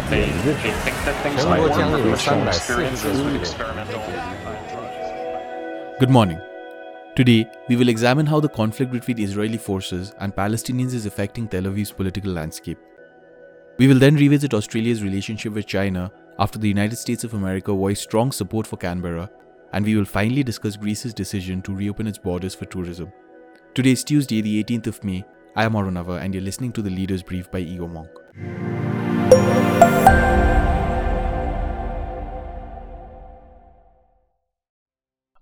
they, they think that things might work from personal experiences with experimental Good morning. Today, we will examine how the conflict between Israeli forces and Palestinians is affecting Tel Aviv's political landscape. We will then revisit Australia's relationship with China after the United States of America voiced strong support for Canberra, and we will finally discuss Greece's decision to reopen its borders for tourism. Today is Tuesday, the 18th of May. I am Arunava, and you're listening to the Leaders Brief by Egomonk.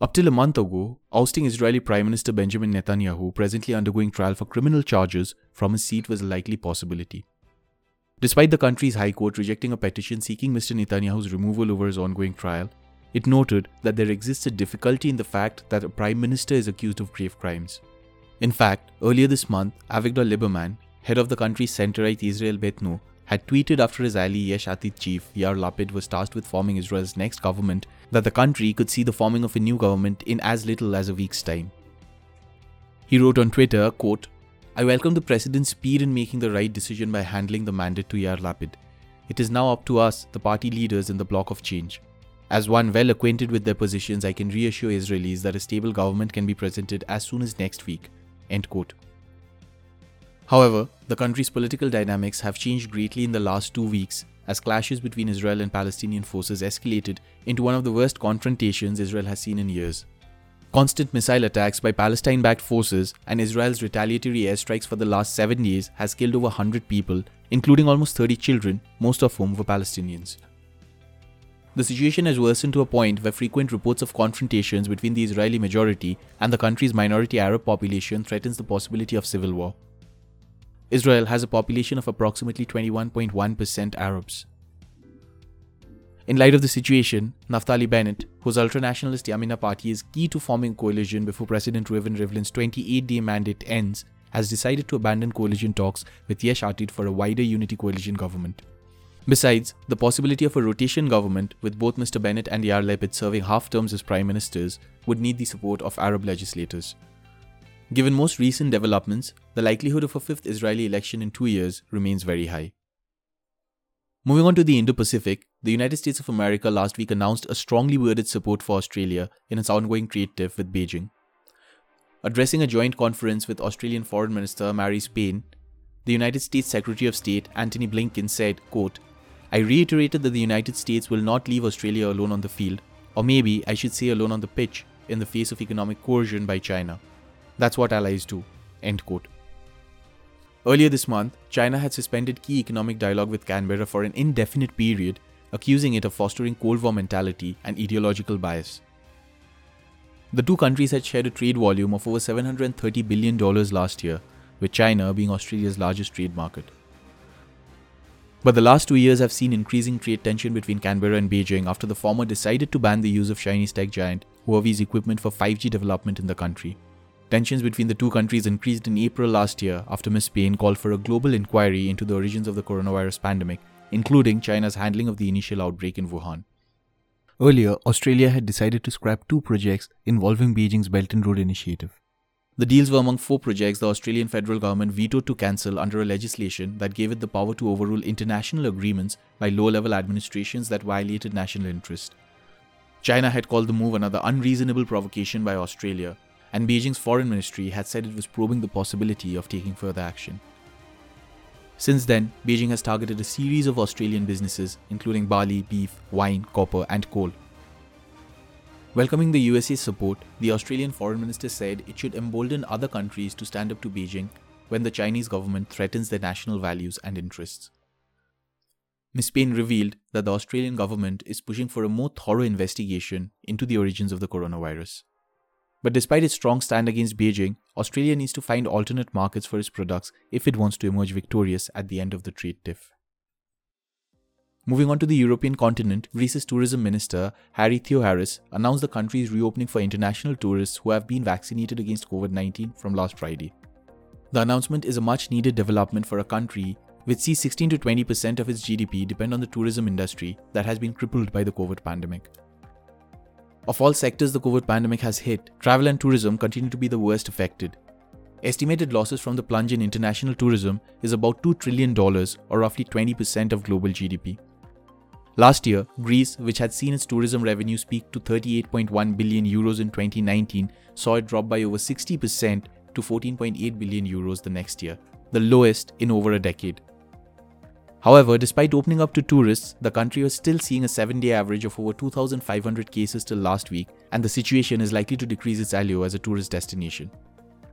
Up till a month ago, ousting Israeli Prime Minister Benjamin Netanyahu, presently undergoing trial for criminal charges, from his seat was a likely possibility. Despite the country's High Court rejecting a petition seeking Mr. Netanyahu's removal over his ongoing trial, it noted that there exists a difficulty in the fact that a Prime Minister is accused of grave crimes. In fact, earlier this month, Avigdor Lieberman, head of the country's centre-right Israel Beiteinu, had tweeted after his ally Yesh Atid chief Yair Lapid was tasked with forming Israel's next government that the country could see the forming of a new government in as little as a week's time. He wrote on Twitter, quote, I welcome the President's speed in making the right decision by handling the mandate to Yair Lapid. It is now up to us, the party leaders in the bloc of change. As one well acquainted with their positions, I can reassure Israelis that a stable government can be presented as soon as next week. End quote. However, the country's political dynamics have changed greatly in the last two weeks as clashes between Israel and Palestinian forces escalated into one of the worst confrontations Israel has seen in years. Constant missile attacks by Palestine backed forces and Israel's retaliatory airstrikes for the last seven days has killed over 100 people, including almost 30 children, most of whom were Palestinians. The situation has worsened to a point where frequent reports of confrontations between the Israeli majority and the country's minority Arab population threatens the possibility of civil war. Israel has a population of approximately 21.1% Arabs. In light of the situation, Naftali Bennett, whose ultranationalist Yamina party is key to forming coalition before President Reuven Rivlin's 28-day mandate ends, has decided to abandon coalition talks with Yesh Atid for a wider unity coalition government. Besides, the possibility of a rotation government with both Mr. Bennett and Yair Lapid serving half terms as prime ministers would need the support of Arab legislators. Given most recent developments, the likelihood of a fifth Israeli election in two years remains very high. Moving on to the Indo Pacific, the United States of America last week announced a strongly worded support for Australia in its ongoing trade tiff with Beijing. Addressing a joint conference with Australian Foreign Minister Marise Payne, the United States Secretary of State Antony Blinken said, quote, I reiterated that the United States will not leave Australia alone on the field, or maybe I should say alone on the pitch, in the face of economic coercion by China. That's what allies do. End quote. Earlier this month, China had suspended key economic dialogue with Canberra for an indefinite period, accusing it of fostering Cold War mentality and ideological bias. The two countries had shared a trade volume of over $730 billion last year, with China being Australia's largest trade market. But the last two years have seen increasing trade tension between Canberra and Beijing after the former decided to ban the use of Chinese tech giant Huawei's equipment for 5G development in the country. Tensions between the two countries increased in April last year after Ms. Payne called for a global inquiry into the origins of the coronavirus pandemic, including China's handling of the initial outbreak in Wuhan. Earlier, Australia had decided to scrap two projects involving Beijing's Belt and Road Initiative. The deals were among four projects the Australian federal government vetoed to cancel under a legislation that gave it the power to overrule international agreements by low level administrations that violated national interest. China had called the move another unreasonable provocation by Australia, and Beijing's foreign ministry had said it was probing the possibility of taking further action. Since then, Beijing has targeted a series of Australian businesses, including barley, beef, wine, copper, and coal. Welcoming the USA's support, the Australian foreign minister said it should embolden other countries to stand up to Beijing when the Chinese government threatens their national values and interests. Ms. Payne revealed that the Australian government is pushing for a more thorough investigation into the origins of the coronavirus. But despite its strong stand against Beijing, Australia needs to find alternate markets for its products if it wants to emerge victorious at the end of the trade tiff. Moving on to the European continent, Greece's tourism minister, Harry Theoharis, announced the country is reopening for international tourists who have been vaccinated against COVID 19 from last Friday. The announcement is a much needed development for a country which sees 16 to 20% of its GDP depend on the tourism industry that has been crippled by the COVID pandemic. Of all sectors the COVID pandemic has hit, travel and tourism continue to be the worst affected. estimated losses from the plunge in international tourism is about $2 trillion or roughly 20% of global GDP. Last year, Greece, which had seen its tourism revenues peak to 38.1 billion euros in 2019, saw it drop by over 60% to 14.8 billion euros the next year, the lowest in over a decade. However, despite opening up to tourists, the country was still seeing a 7 day average of over 2,500 cases till last week, and the situation is likely to decrease its allure as a tourist destination.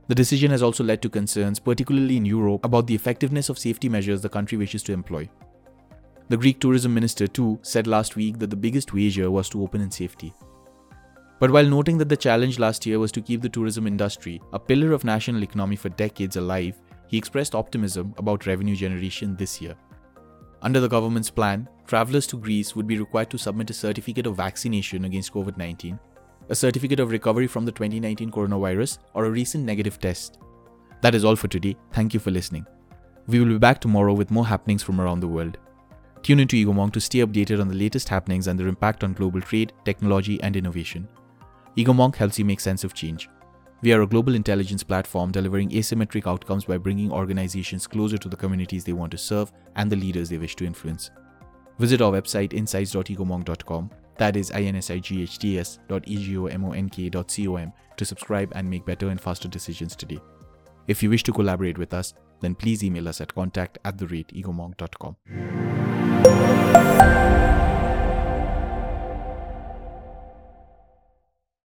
The decision has also led to concerns, particularly in Europe, about the effectiveness of safety measures the country wishes to employ. The Greek tourism minister, too, said last week that the biggest wager was to open in safety. But while noting that the challenge last year was to keep the tourism industry, a pillar of national economy for decades, alive, he expressed optimism about revenue generation this year. Under the government's plan, travelers to Greece would be required to submit a certificate of vaccination against COVID 19, a certificate of recovery from the 2019 coronavirus, or a recent negative test. That is all for today. Thank you for listening. We will be back tomorrow with more happenings from around the world. Tune into Egomonk to stay updated on the latest happenings and their impact on global trade, technology, and innovation. Egomonk helps you make sense of change. We are a global intelligence platform delivering asymmetric outcomes by bringing organizations closer to the communities they want to serve and the leaders they wish to influence. Visit our website insights.egomonk.com, that is insights.egomonk.com, to subscribe and make better and faster decisions today. If you wish to collaborate with us, then please email us at contact at the rate egomonk.com.